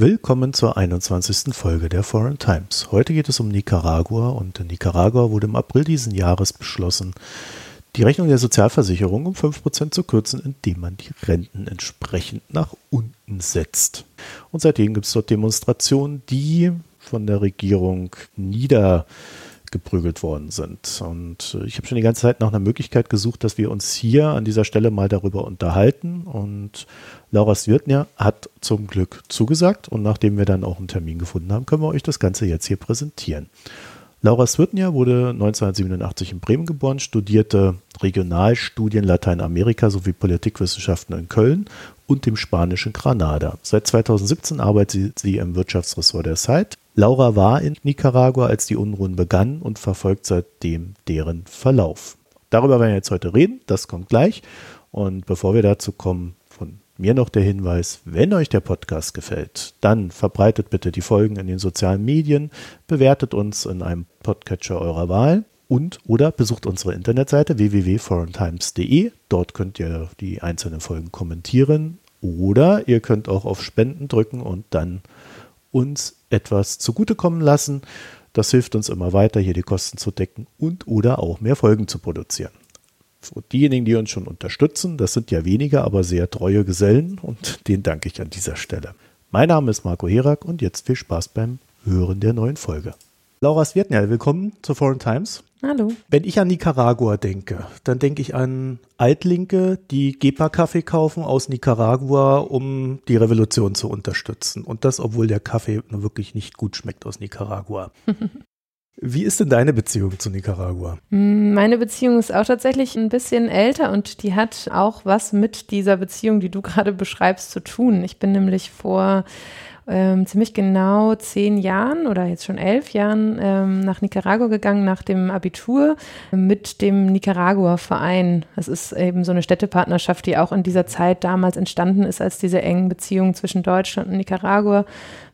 Willkommen zur 21. Folge der Foreign Times. Heute geht es um Nicaragua und in Nicaragua wurde im April diesen Jahres beschlossen, die Rechnung der Sozialversicherung um 5% zu kürzen, indem man die Renten entsprechend nach unten setzt. Und seitdem gibt es dort Demonstrationen, die von der Regierung nieder geprügelt worden sind. Und äh, ich habe schon die ganze Zeit nach einer Möglichkeit gesucht, dass wir uns hier an dieser Stelle mal darüber unterhalten. Und Laura Swirtner hat zum Glück zugesagt. Und nachdem wir dann auch einen Termin gefunden haben, können wir euch das Ganze jetzt hier präsentieren. Laura Swirtner wurde 1987 in Bremen geboren, studierte Regionalstudien Lateinamerika sowie Politikwissenschaften in Köln und dem spanischen Granada. Seit 2017 arbeitet sie im Wirtschaftsressort der Zeit Laura war in Nicaragua, als die Unruhen begannen und verfolgt seitdem deren Verlauf. Darüber werden wir jetzt heute reden, das kommt gleich. Und bevor wir dazu kommen, von mir noch der Hinweis, wenn euch der Podcast gefällt, dann verbreitet bitte die Folgen in den sozialen Medien, bewertet uns in einem Podcatcher eurer Wahl und oder besucht unsere Internetseite www.foreigntimes.de. Dort könnt ihr die einzelnen Folgen kommentieren oder ihr könnt auch auf Spenden drücken und dann uns etwas zugutekommen lassen. Das hilft uns immer weiter, hier die Kosten zu decken und oder auch mehr Folgen zu produzieren. So, diejenigen, die uns schon unterstützen, das sind ja wenige, aber sehr treue Gesellen und denen danke ich an dieser Stelle. Mein Name ist Marco Herak und jetzt viel Spaß beim Hören der neuen Folge. Laura Svietnja, willkommen zur Foreign Times. Hallo. Wenn ich an Nicaragua denke, dann denke ich an Altlinke, die Gepa-Kaffee kaufen aus Nicaragua, um die Revolution zu unterstützen. Und das, obwohl der Kaffee nur wirklich nicht gut schmeckt aus Nicaragua. Wie ist denn deine Beziehung zu Nicaragua? Mm, meine Beziehung ist auch tatsächlich ein bisschen älter und die hat auch was mit dieser Beziehung, die du gerade beschreibst, zu tun. Ich bin nämlich vor ähm, ziemlich genau zehn Jahren oder jetzt schon elf Jahren ähm, nach Nicaragua gegangen, nach dem Abitur mit dem Nicaragua-Verein. Das ist eben so eine Städtepartnerschaft, die auch in dieser Zeit damals entstanden ist, als diese engen Beziehungen zwischen Deutschland und Nicaragua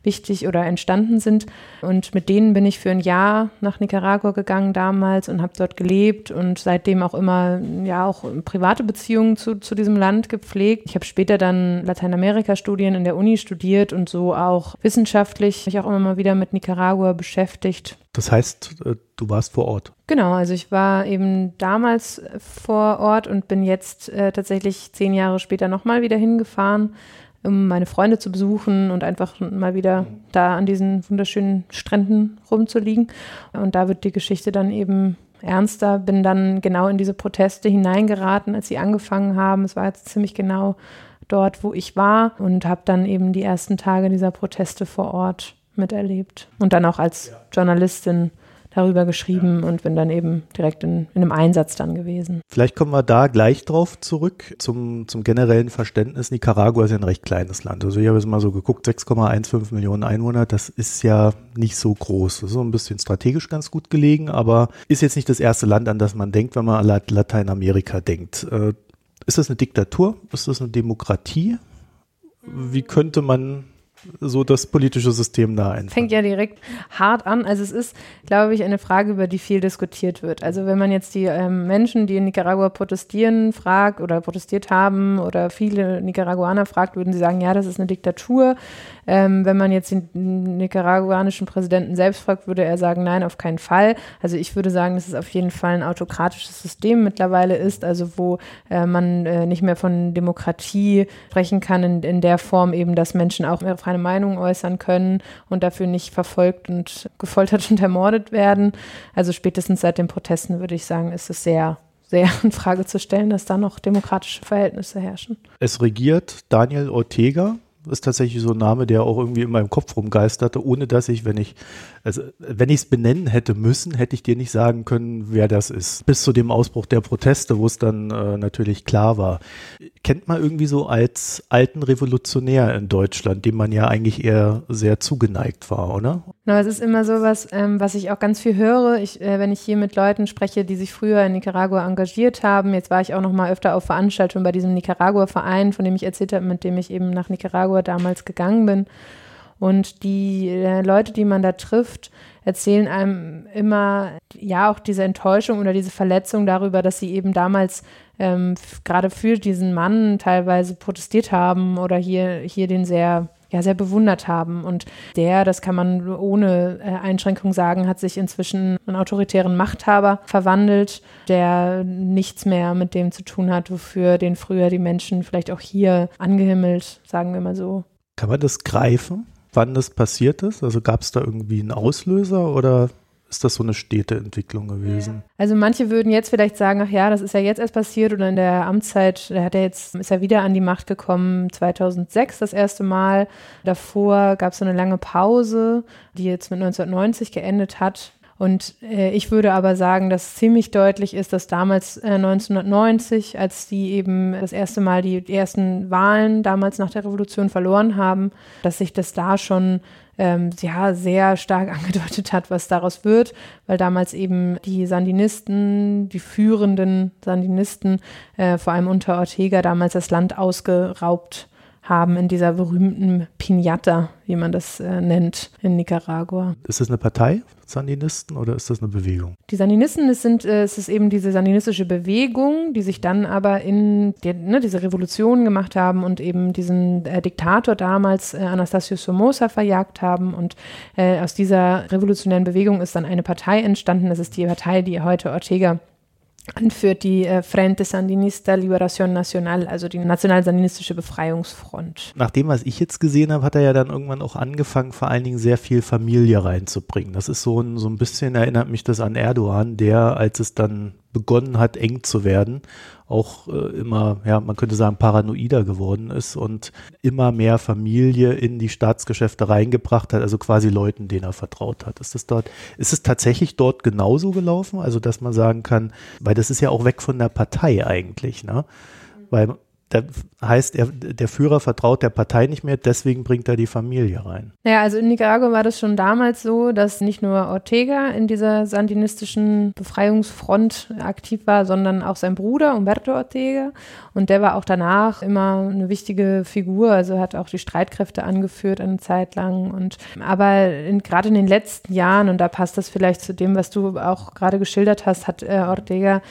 wichtig oder entstanden sind. Und mit denen bin ich für ein Jahr nach Nicaragua gegangen damals und habe dort gelebt und seitdem auch immer ja auch private Beziehungen zu, zu diesem Land gepflegt. Ich habe später dann Lateinamerika-Studien in der Uni studiert und so auch wissenschaftlich mich auch immer mal wieder mit Nicaragua beschäftigt. Das heißt, äh, du warst vor Ort. Genau, also ich war eben damals vor Ort und bin jetzt äh, tatsächlich zehn Jahre später nochmal wieder hingefahren um meine Freunde zu besuchen und einfach mal wieder da an diesen wunderschönen Stränden rumzuliegen. Und da wird die Geschichte dann eben ernster, bin dann genau in diese Proteste hineingeraten, als sie angefangen haben. Es war jetzt ziemlich genau dort, wo ich war und habe dann eben die ersten Tage dieser Proteste vor Ort miterlebt und dann auch als Journalistin darüber geschrieben ja. und bin dann eben direkt in, in, einem Einsatz dann gewesen. Vielleicht kommen wir da gleich drauf zurück zum, zum generellen Verständnis. Nicaragua ist ja ein recht kleines Land. Also ich habe jetzt mal so geguckt, 6,15 Millionen Einwohner, das ist ja nicht so groß. Das ist so ein bisschen strategisch ganz gut gelegen, aber ist jetzt nicht das erste Land, an das man denkt, wenn man an Lateinamerika denkt. Ist das eine Diktatur? Ist das eine Demokratie? Wie könnte man so das politische System da einfach. Fängt ja direkt hart an. Also es ist, glaube ich, eine Frage, über die viel diskutiert wird. Also wenn man jetzt die ähm, Menschen, die in Nicaragua protestieren, fragt oder protestiert haben oder viele Nicaraguaner fragt, würden sie sagen, ja, das ist eine Diktatur. Ähm, wenn man jetzt den nicaraguanischen Präsidenten selbst fragt, würde er sagen, nein, auf keinen Fall. Also ich würde sagen, dass es auf jeden Fall ein autokratisches System mittlerweile ist, also wo äh, man äh, nicht mehr von Demokratie sprechen kann in, in der Form eben, dass Menschen auch ihre freie Meinung äußern können und dafür nicht verfolgt und gefoltert und ermordet werden. Also spätestens seit den Protesten würde ich sagen, ist es sehr sehr in Frage zu stellen, dass da noch demokratische Verhältnisse herrschen. Es regiert Daniel Ortega, ist tatsächlich so ein Name, der auch irgendwie in meinem Kopf rumgeisterte, ohne dass ich, wenn ich, also wenn ich es benennen hätte müssen, hätte ich dir nicht sagen können, wer das ist. Bis zu dem Ausbruch der Proteste, wo es dann äh, natürlich klar war. Kennt man irgendwie so als alten Revolutionär in Deutschland, dem man ja eigentlich eher sehr zugeneigt war, oder? Na, es ist immer so was, ähm, was ich auch ganz viel höre, ich, äh, wenn ich hier mit Leuten spreche, die sich früher in Nicaragua engagiert haben. Jetzt war ich auch noch mal öfter auf Veranstaltungen bei diesem Nicaragua-Verein, von dem ich erzählt habe, mit dem ich eben nach Nicaragua Nicaragua damals gegangen bin. Und die äh, Leute, die man da trifft, erzählen einem immer, ja, auch diese Enttäuschung oder diese Verletzung darüber, dass sie eben damals ähm, gerade für diesen Mann teilweise protestiert haben oder hier, hier den sehr ja sehr bewundert haben. Und der, das kann man ohne äh, Einschränkung sagen, hat sich inzwischen in einen autoritären Machthaber verwandelt, der nichts mehr mit dem zu tun hat, wofür den früher die Menschen vielleicht auch hier angehimmelt, sagen wir mal so. Kann man das greifen, wann das passiert ist? Also gab es da irgendwie einen Auslöser oder ist das so eine stete Entwicklung gewesen? Also manche würden jetzt vielleicht sagen, ach ja, das ist ja jetzt erst passiert oder in der Amtszeit, da hat er jetzt, ist er wieder an die Macht gekommen, 2006 das erste Mal. Davor gab es so eine lange Pause, die jetzt mit 1990 geendet hat. Und äh, ich würde aber sagen, dass ziemlich deutlich ist, dass damals äh, 1990, als die eben das erste Mal die, ersten Wahlen damals nach der Revolution verloren haben, dass sich das da schon ähm, ja, sehr stark angedeutet hat, was daraus wird, weil damals eben die Sandinisten, die führenden Sandinisten, äh, vor allem unter Ortega, damals das Land ausgeraubt haben in dieser berühmten Pinata, wie man das äh, nennt, in Nicaragua. Ist das eine Partei, Sandinisten, oder ist das eine Bewegung? Die Sandinisten, es, sind, äh, es ist eben diese sandinistische Bewegung, die sich dann aber in die, ne, diese Revolution gemacht haben und eben diesen äh, Diktator damals, äh, Anastasio Somoza, verjagt haben. Und äh, aus dieser revolutionären Bewegung ist dann eine Partei entstanden. Das ist die Partei, die heute Ortega anführt die äh, Frente Sandinista Liberación Nacional, also die national-sandinistische Befreiungsfront. Nach dem, was ich jetzt gesehen habe, hat er ja dann irgendwann auch angefangen, vor allen Dingen sehr viel Familie reinzubringen. Das ist so ein, so ein bisschen, erinnert mich das an Erdogan, der, als es dann begonnen hat, eng zu werden, auch äh, immer, ja, man könnte sagen, paranoider geworden ist und immer mehr Familie in die Staatsgeschäfte reingebracht hat, also quasi Leuten, denen er vertraut hat. Ist das dort, ist es tatsächlich dort genauso gelaufen? Also, dass man sagen kann, weil das ist ja auch weg von der Partei eigentlich, ne? Weil da heißt, er, der Führer vertraut der Partei nicht mehr, deswegen bringt er die Familie rein. Naja, also in Nicaragua war das schon damals so, dass nicht nur Ortega in dieser sandinistischen Befreiungsfront aktiv war, sondern auch sein Bruder Humberto Ortega. Und der war auch danach immer eine wichtige Figur, also hat auch die Streitkräfte angeführt eine Zeit lang. Und aber gerade in den letzten Jahren, und da passt das vielleicht zu dem, was du auch gerade geschildert hast, hat äh, Ortega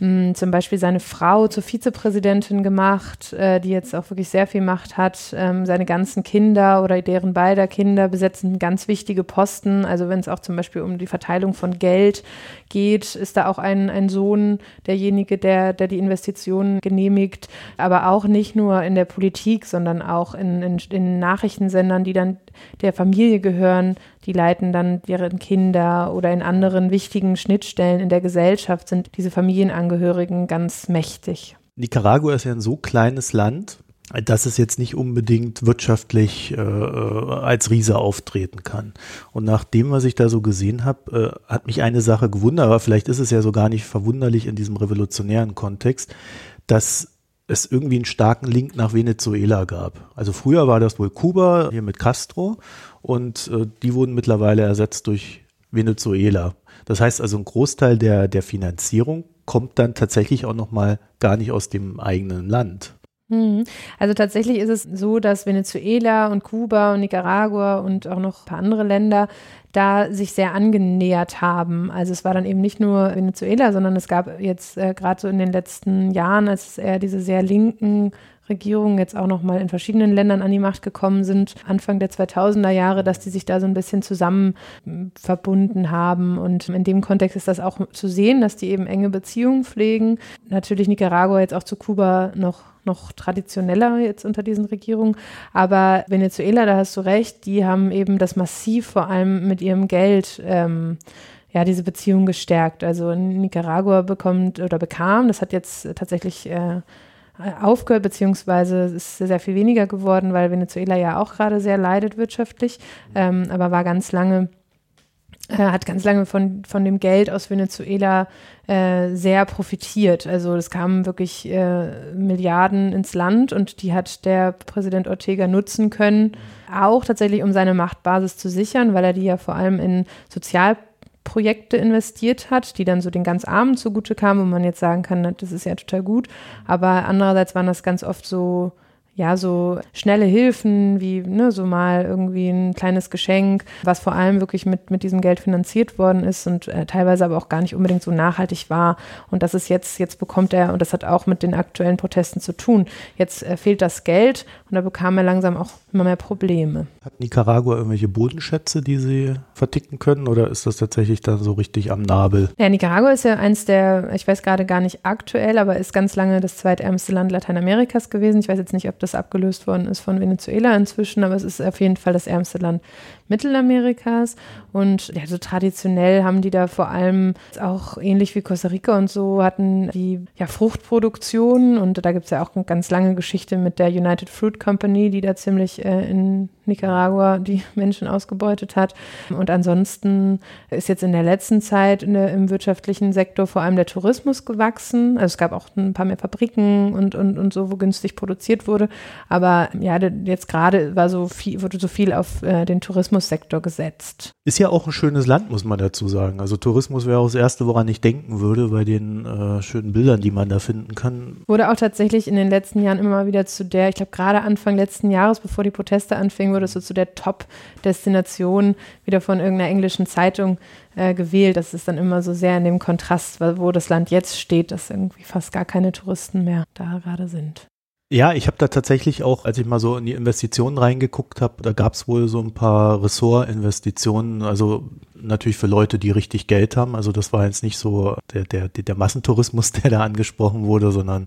mh, zum Beispiel seine Frau zur Vizepräsidentin gemacht, äh, die jetzt auch wirklich sehr viel Macht hat. Ähm, seine ganzen Kinder oder deren beider Kinder besetzen ganz wichtige Posten. Also wenn es auch zum Beispiel um die Verteilung von Geld geht, ist da auch ein, ein Sohn derjenige, der, der die Investitionen genehmigt. Aber auch nicht nur in der Politik, sondern auch in, in, in Nachrichtensendern, die dann der Familie gehören, die leiten dann deren Kinder oder in anderen wichtigen Schnittstellen in der Gesellschaft sind diese Familienangehörigen ganz mächtig. Nicaragua ist ja ein so kleines Land, dass es jetzt nicht unbedingt wirtschaftlich äh, als Riese auftreten kann. Und nach dem, was ich da so gesehen habe, äh, hat mich eine Sache gewundert, aber vielleicht ist es ja so gar nicht verwunderlich in diesem revolutionären Kontext, dass es irgendwie einen starken Link nach Venezuela gab. Also früher war das wohl Kuba hier mit Castro und äh, die wurden mittlerweile ersetzt durch Venezuela. Das heißt also, ein Großteil der, der Finanzierung kommt dann tatsächlich auch nochmal gar nicht aus dem eigenen Land. Mhm. Also tatsächlich ist es so, dass Venezuela und Kuba und Nicaragua und auch noch ein paar andere Länder da sich sehr angenähert haben. Also es war dann eben nicht nur Venezuela, sondern es gab jetzt äh, gerade so in den letzten Jahren, als eher diese sehr linken Regierungen jetzt auch noch mal in verschiedenen Ländern an die Macht gekommen sind, Anfang der 2000er Jahre, dass die sich da so ein bisschen zusammen hm, verbunden haben. Und in dem Kontext ist das auch zu sehen, dass die eben enge Beziehungen pflegen. Natürlich Nicaragua jetzt auch zu Kuba noch noch traditioneller jetzt unter diesen Regierungen. Aber Venezuela, da hast du recht, die haben eben das massiv vor allem mit ihrem Geld ähm, ja, diese Beziehung gestärkt. Also Nicaragua bekommt oder bekam, das hat jetzt tatsächlich äh, aufgehört, beziehungsweise ist sehr viel weniger geworden, weil Venezuela ja auch gerade sehr leidet wirtschaftlich, ähm, aber war ganz lange hat ganz lange von, von dem Geld aus Venezuela äh, sehr profitiert. Also es kamen wirklich äh, Milliarden ins Land und die hat der Präsident Ortega nutzen können, auch tatsächlich um seine Machtbasis zu sichern, weil er die ja vor allem in Sozialprojekte investiert hat, die dann so den ganz Armen zugute kamen, wo man jetzt sagen kann, das ist ja total gut. Aber andererseits waren das ganz oft so ja, so schnelle Hilfen, wie ne, so mal irgendwie ein kleines Geschenk, was vor allem wirklich mit, mit diesem Geld finanziert worden ist und äh, teilweise aber auch gar nicht unbedingt so nachhaltig war. Und das ist jetzt, jetzt bekommt er, und das hat auch mit den aktuellen Protesten zu tun, jetzt äh, fehlt das Geld und da bekam er langsam auch immer mehr Probleme. Hat Nicaragua irgendwelche Bodenschätze, die sie verticken können oder ist das tatsächlich dann so richtig am Nabel? Ja, Nicaragua ist ja eins der, ich weiß gerade gar nicht aktuell, aber ist ganz lange das zweitärmste Land Lateinamerikas gewesen. Ich weiß jetzt nicht, ob das abgelöst worden ist von Venezuela inzwischen, aber es ist auf jeden Fall das ärmste Land Mittelamerikas. Und ja, so traditionell haben die da vor allem auch ähnlich wie Costa Rica und so hatten die ja Fruchtproduktion und da gibt es ja auch eine ganz lange Geschichte mit der United Fruit Company, die da ziemlich äh, in Nicaragua die Menschen ausgebeutet hat. Und ansonsten ist jetzt in der letzten Zeit der, im wirtschaftlichen Sektor vor allem der Tourismus gewachsen. Also es gab auch ein paar mehr Fabriken und, und, und so, wo günstig produziert wurde. Aber ja, jetzt gerade war so viel, wurde so viel auf äh, den Tourismussektor gesetzt. Ist ja auch ein schönes Land, muss man dazu sagen. Also Tourismus wäre auch das Erste, woran ich denken würde, bei den äh, schönen Bildern, die man da finden kann. Wurde auch tatsächlich in den letzten Jahren immer wieder zu der, ich glaube gerade Anfang letzten Jahres, bevor die Proteste anfingen, wurde es so zu der Top-Destination wieder von irgendeiner englischen Zeitung äh, gewählt. Das ist dann immer so sehr in dem Kontrast, wo das Land jetzt steht, dass irgendwie fast gar keine Touristen mehr da gerade sind. Ja, ich habe da tatsächlich auch, als ich mal so in die Investitionen reingeguckt habe, da gab es wohl so ein paar Ressortinvestitionen, also natürlich für Leute, die richtig Geld haben. Also das war jetzt nicht so der, der, der Massentourismus, der da angesprochen wurde, sondern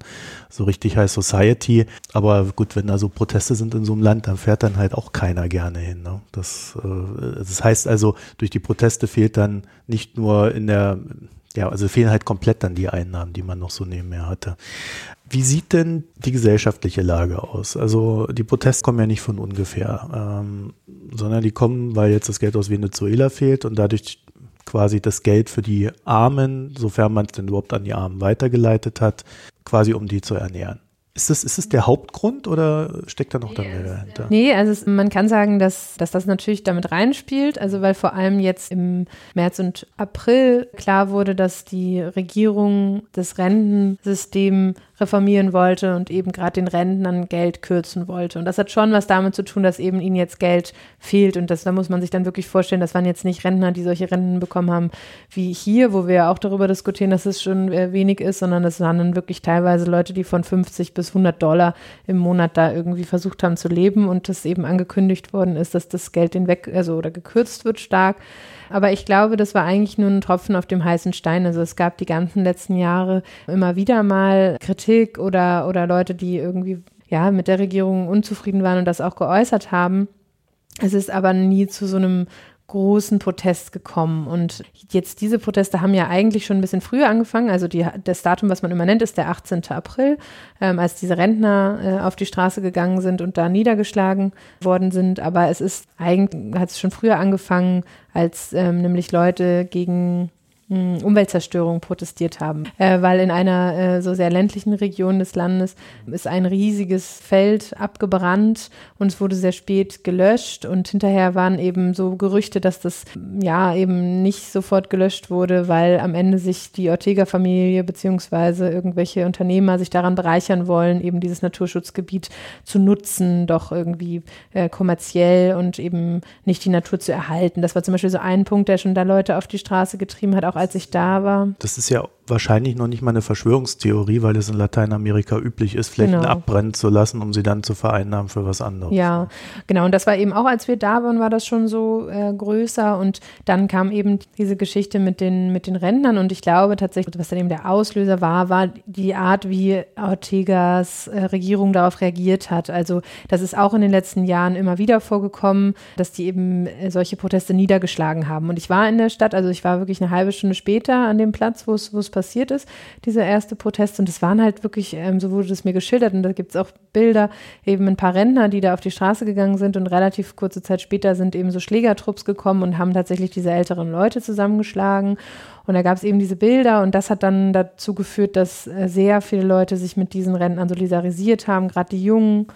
so richtig High Society. Aber gut, wenn da so Proteste sind in so einem Land, dann fährt dann halt auch keiner gerne hin. Ne? Das, äh, das heißt also, durch die Proteste fehlt dann nicht nur in der ja, also fehlen halt komplett dann die Einnahmen, die man noch so nebenher hatte. Wie sieht denn die gesellschaftliche Lage aus? Also die Proteste kommen ja nicht von ungefähr, ähm, sondern die kommen, weil jetzt das Geld aus Venezuela fehlt und dadurch quasi das Geld für die Armen, sofern man es denn überhaupt an die Armen weitergeleitet hat, quasi um die zu ernähren. Ist das, ist das der Hauptgrund oder steckt da noch da mehr dahinter? Nee, also es, man kann sagen, dass, dass das natürlich damit reinspielt. Also weil vor allem jetzt im März und April klar wurde, dass die Regierung das Rentensystem reformieren wollte und eben gerade den Rentnern Geld kürzen wollte. Und das hat schon was damit zu tun, dass eben ihnen jetzt Geld fehlt. Und das, da muss man sich dann wirklich vorstellen, das waren jetzt nicht Rentner, die solche Renten bekommen haben wie hier, wo wir ja auch darüber diskutieren, dass es schon äh, wenig ist, sondern das waren dann wirklich teilweise Leute, die von 50 bis 100 Dollar im Monat da irgendwie versucht haben zu leben und das eben angekündigt worden ist, dass das Geld den weg, also oder gekürzt wird stark. Aber ich glaube, das war eigentlich nur ein Tropfen auf dem heißen Stein. Also es gab die ganzen letzten Jahre immer wieder mal Kritik oder, oder Leute, die irgendwie ja mit der Regierung unzufrieden waren und das auch geäußert haben. Es ist aber nie zu so einem großen Protest gekommen. Und jetzt diese Proteste haben ja eigentlich schon ein bisschen früher angefangen. Also die, das Datum, was man immer nennt, ist der 18. April, ähm, als diese Rentner äh, auf die Straße gegangen sind und da niedergeschlagen worden sind. Aber es ist eigentlich, hat es schon früher angefangen, als ähm, nämlich Leute gegen Umweltzerstörung protestiert haben, äh, weil in einer äh, so sehr ländlichen Region des Landes ist ein riesiges Feld abgebrannt und es wurde sehr spät gelöscht und hinterher waren eben so Gerüchte, dass das ja eben nicht sofort gelöscht wurde, weil am Ende sich die Ortega-Familie beziehungsweise irgendwelche Unternehmer sich daran bereichern wollen, eben dieses Naturschutzgebiet zu nutzen, doch irgendwie äh, kommerziell und eben nicht die Natur zu erhalten. Das war zum Beispiel so ein Punkt, der schon da Leute auf die Straße getrieben hat, auch als ich da war. Das ist ja wahrscheinlich noch nicht mal eine Verschwörungstheorie, weil es in Lateinamerika üblich ist, Flächen genau. abbrennen zu lassen, um sie dann zu vereinnahmen für was anderes. Ja, genau. Und das war eben auch, als wir da waren, war das schon so äh, größer. Und dann kam eben diese Geschichte mit den, mit den Rentnern. Und ich glaube tatsächlich, was dann eben der Auslöser war, war die Art, wie Ortegas äh, Regierung darauf reagiert hat. Also das ist auch in den letzten Jahren immer wieder vorgekommen, dass die eben äh, solche Proteste niedergeschlagen haben. Und ich war in der Stadt, also ich war wirklich eine halbe Stunde später an dem Platz, wo es passiert ist, dieser erste Protest. Und es waren halt wirklich, ähm, so wurde es mir geschildert, und da gibt es auch Bilder, eben ein paar Rentner, die da auf die Straße gegangen sind und relativ kurze Zeit später sind eben so Schlägertrupps gekommen und haben tatsächlich diese älteren Leute zusammengeschlagen. Und da gab es eben diese Bilder und das hat dann dazu geführt, dass äh, sehr viele Leute sich mit diesen Rentnern solidarisiert haben, gerade die Jungen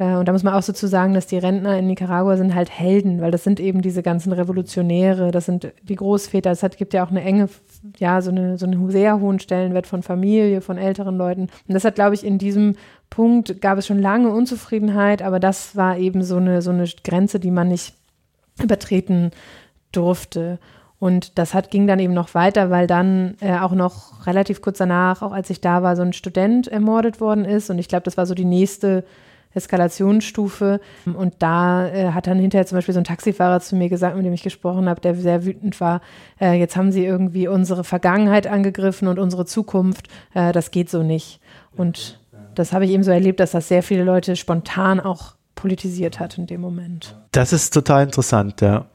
und da muss man auch so sagen, dass die Rentner in Nicaragua sind halt Helden, weil das sind eben diese ganzen Revolutionäre, das sind die Großväter. Es hat, gibt ja auch eine enge, ja, so, eine, so einen sehr hohen Stellenwert von Familie, von älteren Leuten. Und das hat, glaube ich, in diesem Punkt gab es schon lange Unzufriedenheit, aber das war eben so eine, so eine Grenze, die man nicht übertreten durfte. Und das hat, ging dann eben noch weiter, weil dann äh, auch noch relativ kurz danach, auch als ich da war, so ein Student ermordet worden ist. Und ich glaube, das war so die nächste Eskalationsstufe. Und da äh, hat dann hinterher zum Beispiel so ein Taxifahrer zu mir gesagt, mit dem ich gesprochen habe, der sehr wütend war, äh, jetzt haben sie irgendwie unsere Vergangenheit angegriffen und unsere Zukunft. Äh, das geht so nicht. Und das habe ich eben so erlebt, dass das sehr viele Leute spontan auch politisiert hat in dem Moment. Das ist total interessant, ja.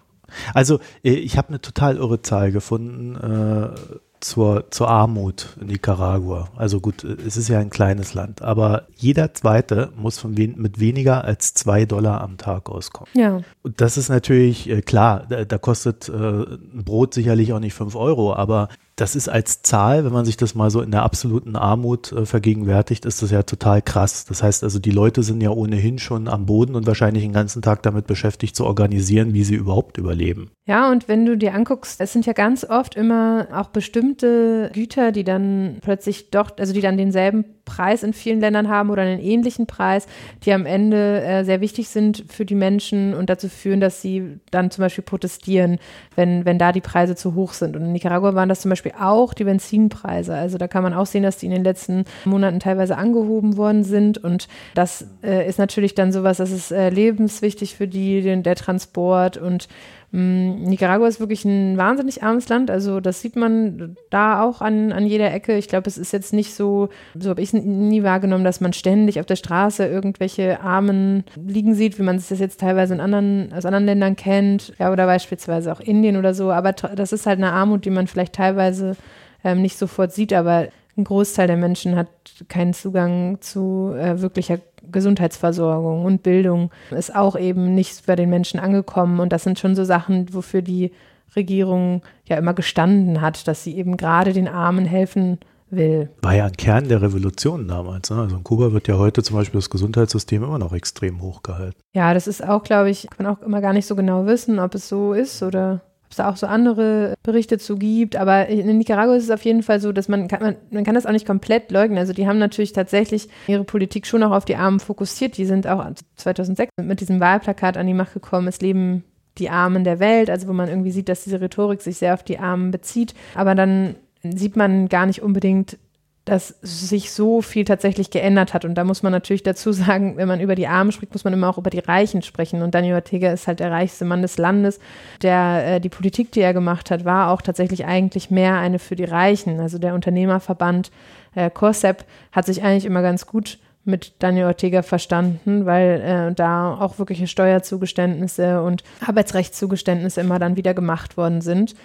Also äh, ich habe eine total irre Zahl gefunden äh, zur, zur Armut in Nicaragua. Also gut, es ist ja ein kleines Land, aber jeder Zweite muss von wen, mit weniger als zwei Dollar am Tag auskommen. Ja. Und das ist natürlich äh, klar, da, da kostet äh, ein Brot sicherlich auch nicht fünf Euro, aber das ist als Zahl, wenn man sich das mal so in der absoluten Armut äh, vergegenwärtigt, ist das ja total krass. Das heißt also, die Leute sind ja ohnehin schon am Boden und wahrscheinlich den ganzen Tag damit beschäftigt zu organisieren, wie sie überhaupt überleben. Ja, und wenn du dir anguckst, es sind ja ganz oft immer auch bestimmte Güter, die dann plötzlich doch, also die dann denselben Preis in vielen Ländern haben oder einen ähnlichen Preis, die am Ende äh, sehr wichtig sind für die Menschen und dazu führen, dass sie dann zum Beispiel protestieren, wenn, wenn da die Preise zu hoch sind. Und in Nicaragua waren das zum Beispiel auch die Benzinpreise. Also da kann man auch sehen, dass die in den letzten Monaten teilweise angehoben worden sind. Und das äh, ist natürlich dann sowas, das ist äh, lebenswichtig für die, den, der Transport und Nicaragua ist wirklich ein wahnsinnig armes Land, also das sieht man da auch an, an jeder Ecke. Ich glaube, es ist jetzt nicht so, so habe ich es nie wahrgenommen, dass man ständig auf der Straße irgendwelche Armen liegen sieht, wie man es das jetzt teilweise in anderen, aus anderen Ländern kennt, ja, oder beispielsweise auch Indien oder so. Aber das ist halt eine Armut, die man vielleicht teilweise ähm, nicht sofort sieht, aber ein Großteil der Menschen hat keinen Zugang zu äh, wirklicher Gesundheitsversorgung und Bildung ist auch eben nicht bei den Menschen angekommen. Und das sind schon so Sachen, wofür die Regierung ja immer gestanden hat, dass sie eben gerade den Armen helfen will. War ja ein Kern der Revolution damals. Ne? Also in Kuba wird ja heute zum Beispiel das Gesundheitssystem immer noch extrem hochgehalten. Ja, das ist auch, glaube ich, kann man auch immer gar nicht so genau wissen, ob es so ist oder es da auch so andere Berichte zu gibt. Aber in Nicaragua ist es auf jeden Fall so, dass man kann, man, man kann das auch nicht komplett leugnen. Also die haben natürlich tatsächlich ihre Politik schon auch auf die Armen fokussiert. Die sind auch 2006 mit diesem Wahlplakat an die Macht gekommen. Es leben die Armen der Welt, also wo man irgendwie sieht, dass diese Rhetorik sich sehr auf die Armen bezieht. Aber dann sieht man gar nicht unbedingt dass sich so viel tatsächlich geändert hat. Und da muss man natürlich dazu sagen, wenn man über die Armen spricht, muss man immer auch über die Reichen sprechen. Und Daniel Ortega ist halt der reichste Mann des Landes. Der, äh, die Politik, die er gemacht hat, war auch tatsächlich eigentlich mehr eine für die Reichen. Also der Unternehmerverband äh, CORSEP hat sich eigentlich immer ganz gut mit Daniel Ortega verstanden, weil äh, da auch wirkliche Steuerzugeständnisse und Arbeitsrechtszugeständnisse immer dann wieder gemacht worden sind.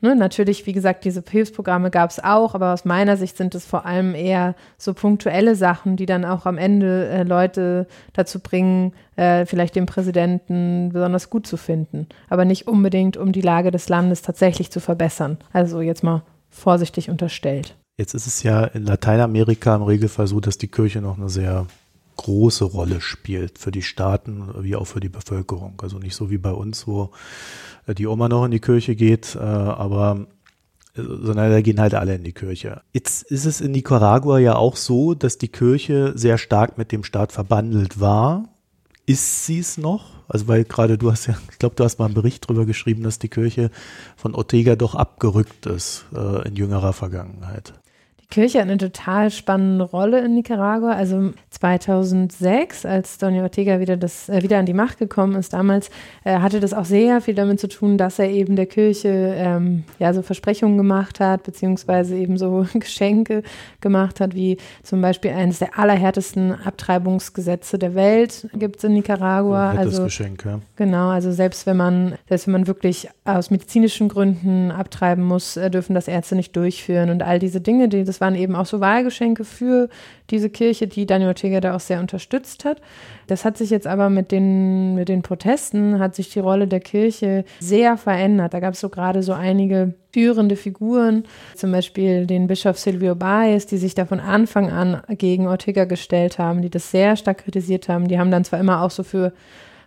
Ne, natürlich, wie gesagt, diese Hilfsprogramme gab es auch, aber aus meiner Sicht sind es vor allem eher so punktuelle Sachen, die dann auch am Ende äh, Leute dazu bringen, äh, vielleicht den Präsidenten besonders gut zu finden, aber nicht unbedingt, um die Lage des Landes tatsächlich zu verbessern. Also jetzt mal vorsichtig unterstellt. Jetzt ist es ja in Lateinamerika im Regelfall so, dass die Kirche noch eine sehr große Rolle spielt für die Staaten wie auch für die Bevölkerung. Also nicht so wie bei uns, wo äh, die Oma noch in die Kirche geht, äh, aber äh, sondern da gehen halt alle in die Kirche. Jetzt ist es in Nicaragua ja auch so, dass die Kirche sehr stark mit dem Staat verbandelt war. Ist sie es noch? Also weil gerade du hast ja, ich glaube, du hast mal einen Bericht darüber geschrieben, dass die Kirche von Ortega doch abgerückt ist äh, in jüngerer Vergangenheit. Kirche hat eine total spannende Rolle in Nicaragua. Also 2006, als Doni Ortega wieder, das, äh, wieder an die Macht gekommen ist, damals äh, hatte das auch sehr viel damit zu tun, dass er eben der Kirche ähm, ja so Versprechungen gemacht hat, beziehungsweise eben so Geschenke gemacht hat, wie zum Beispiel eines der allerhärtesten Abtreibungsgesetze der Welt gibt es in Nicaragua. Ein also Geschenk, ja. Genau, also selbst wenn man, selbst wenn man wirklich aus medizinischen Gründen abtreiben muss, äh, dürfen das Ärzte nicht durchführen und all diese Dinge, die das das waren eben auch so Wahlgeschenke für diese Kirche, die Daniel Ortega da auch sehr unterstützt hat. Das hat sich jetzt aber mit den, mit den Protesten, hat sich die Rolle der Kirche sehr verändert. Da gab es so gerade so einige führende Figuren, zum Beispiel den Bischof Silvio Baez, die sich da von Anfang an gegen Ortega gestellt haben, die das sehr stark kritisiert haben. Die haben dann zwar immer auch so für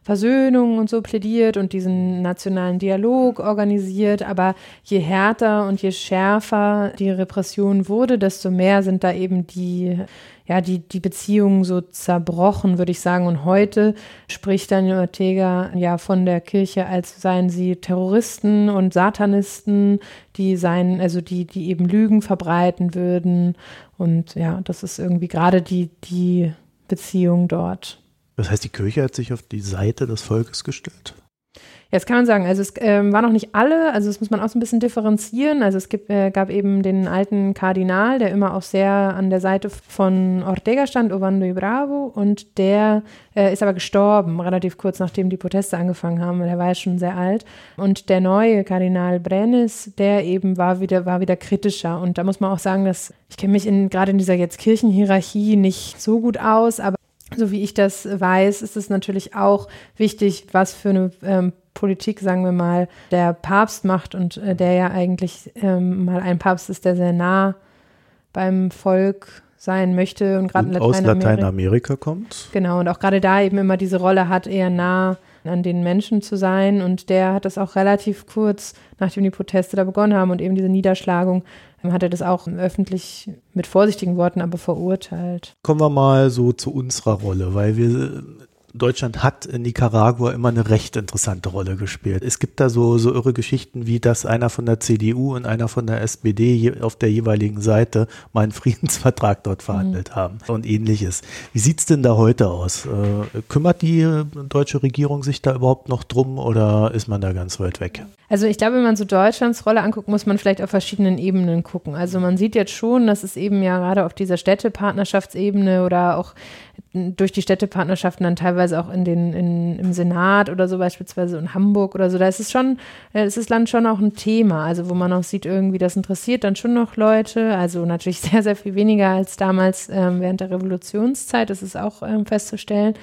Versöhnung und so plädiert und diesen nationalen Dialog organisiert. Aber je härter und je schärfer die Repression wurde, desto mehr sind da eben die, ja, die, die Beziehungen so zerbrochen, würde ich sagen. Und heute spricht Daniel Ortega ja von der Kirche, als seien sie Terroristen und Satanisten, die seien, also die, die eben Lügen verbreiten würden. Und ja, das ist irgendwie gerade die, die Beziehung dort. Das heißt, die Kirche hat sich auf die Seite des Volkes gestellt? Ja, das kann man sagen. Also es ähm, waren noch nicht alle, also das muss man auch so ein bisschen differenzieren. Also es gibt, äh, gab eben den alten Kardinal, der immer auch sehr an der Seite von Ortega stand, Ovando y Bravo, und der äh, ist aber gestorben, relativ kurz nachdem die Proteste angefangen haben. Der war ja schon sehr alt. Und der neue Kardinal Brenes, der eben war wieder, war wieder kritischer. Und da muss man auch sagen, dass ich kenne mich in, gerade in dieser jetzt Kirchenhierarchie nicht so gut aus, aber so wie ich das weiß, ist es natürlich auch wichtig, was für eine ähm, Politik, sagen wir mal, der Papst macht und äh, der ja eigentlich ähm, mal ein Papst ist, der sehr nah beim Volk sein möchte und gerade Lateinamerika, aus Lateinamerika kommt. Genau, und auch gerade da eben immer diese Rolle hat, eher nah an den Menschen zu sein. Und der hat das auch relativ kurz, nachdem die Proteste da begonnen haben und eben diese Niederschlagung, hat er das auch öffentlich mit vorsichtigen Worten aber verurteilt. Kommen wir mal so zu unserer Rolle, weil wir Deutschland hat in Nicaragua immer eine recht interessante Rolle gespielt. Es gibt da so, so irre Geschichten, wie dass einer von der CDU und einer von der SPD auf der jeweiligen Seite mal einen Friedensvertrag dort verhandelt mhm. haben und ähnliches. Wie sieht's denn da heute aus? Äh, kümmert die deutsche Regierung sich da überhaupt noch drum oder ist man da ganz weit weg? Also ich glaube, wenn man so Deutschlands Rolle anguckt, muss man vielleicht auf verschiedenen Ebenen gucken. Also man sieht jetzt schon, dass es eben ja gerade auf dieser Städtepartnerschaftsebene oder auch durch die Städtepartnerschaften dann teilweise auch in den, in, im Senat oder so beispielsweise in Hamburg oder so, da ist es schon, da ist das Land schon auch ein Thema, also wo man auch sieht, irgendwie das interessiert dann schon noch Leute, also natürlich sehr, sehr viel weniger als damals ähm, während der Revolutionszeit, das ist auch ähm, festzustellen,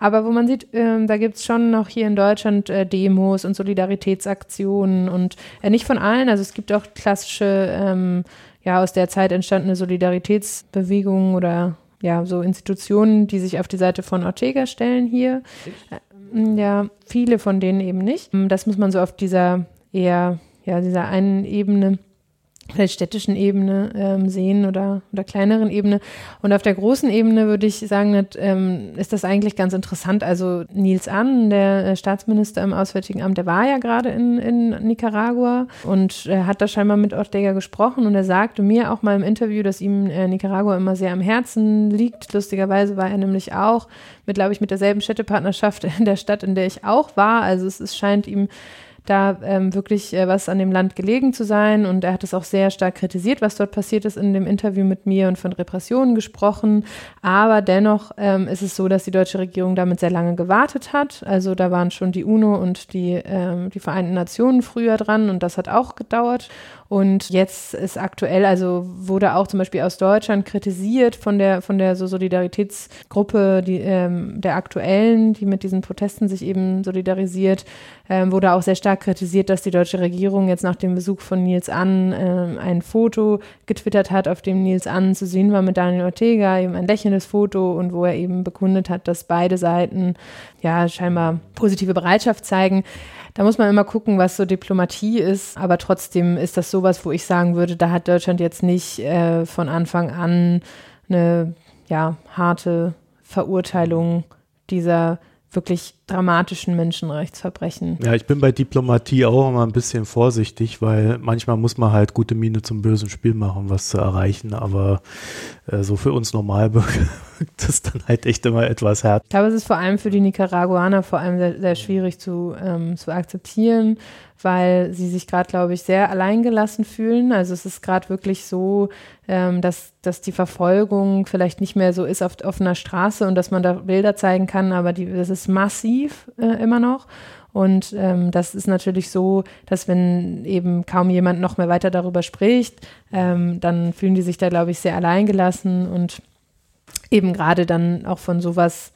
aber wo man sieht, ähm, da gibt es schon noch hier in Deutschland äh, Demos und Solidaritätsaktionen und äh, nicht von allen, also es gibt auch klassische, ähm, ja, aus der Zeit entstandene Solidaritätsbewegungen oder ja, so Institutionen, die sich auf die Seite von Ortega stellen hier. Äh, ja, viele von denen eben nicht. Das muss man so auf dieser eher, ja, dieser einen Ebene der städtischen Ebene ähm, sehen oder, oder kleineren Ebene. Und auf der großen Ebene würde ich sagen, dass, ähm, ist das eigentlich ganz interessant. Also Nils An, der äh, Staatsminister im Auswärtigen Amt, der war ja gerade in, in Nicaragua und er hat da scheinbar mit Ortega gesprochen und er sagte mir auch mal im Interview, dass ihm äh, Nicaragua immer sehr am Herzen liegt. Lustigerweise war er nämlich auch mit, glaube ich, mit derselben Städtepartnerschaft in der Stadt, in der ich auch war. Also es, es scheint ihm da ähm, wirklich äh, was an dem Land gelegen zu sein. Und er hat es auch sehr stark kritisiert, was dort passiert ist in dem Interview mit mir und von Repressionen gesprochen. Aber dennoch ähm, ist es so, dass die deutsche Regierung damit sehr lange gewartet hat. Also da waren schon die UNO und die, ähm, die Vereinten Nationen früher dran und das hat auch gedauert. Und jetzt ist aktuell, also wurde auch zum Beispiel aus Deutschland kritisiert von der, von der so Solidaritätsgruppe die, ähm, der Aktuellen, die mit diesen Protesten sich eben solidarisiert, ähm, wurde auch sehr stark kritisiert, dass die deutsche Regierung jetzt nach dem Besuch von Nils An äh, ein Foto getwittert hat, auf dem Nils An zu sehen war mit Daniel Ortega, eben ein lächelndes Foto und wo er eben bekundet hat, dass beide Seiten ja scheinbar positive Bereitschaft zeigen. Da muss man immer gucken, was so Diplomatie ist. Aber trotzdem ist das sowas, wo ich sagen würde, da hat Deutschland jetzt nicht äh, von Anfang an eine ja, harte Verurteilung dieser wirklich dramatischen Menschenrechtsverbrechen. Ja, ich bin bei Diplomatie auch immer ein bisschen vorsichtig, weil manchmal muss man halt gute Miene zum bösen Spiel machen, um was zu erreichen, aber äh, so für uns Normalbürger wirkt das dann halt echt immer etwas hart. Ich glaube, es ist vor allem für die Nicaraguaner vor allem sehr, sehr schwierig zu, ähm, zu akzeptieren, weil sie sich gerade, glaube ich, sehr alleingelassen fühlen. Also es ist gerade wirklich so, ähm, dass, dass die Verfolgung vielleicht nicht mehr so ist auf offener Straße und dass man da Bilder zeigen kann, aber die, das ist massiv äh, immer noch. Und ähm, das ist natürlich so, dass wenn eben kaum jemand noch mehr weiter darüber spricht, ähm, dann fühlen die sich da, glaube ich, sehr alleingelassen und eben gerade dann auch von sowas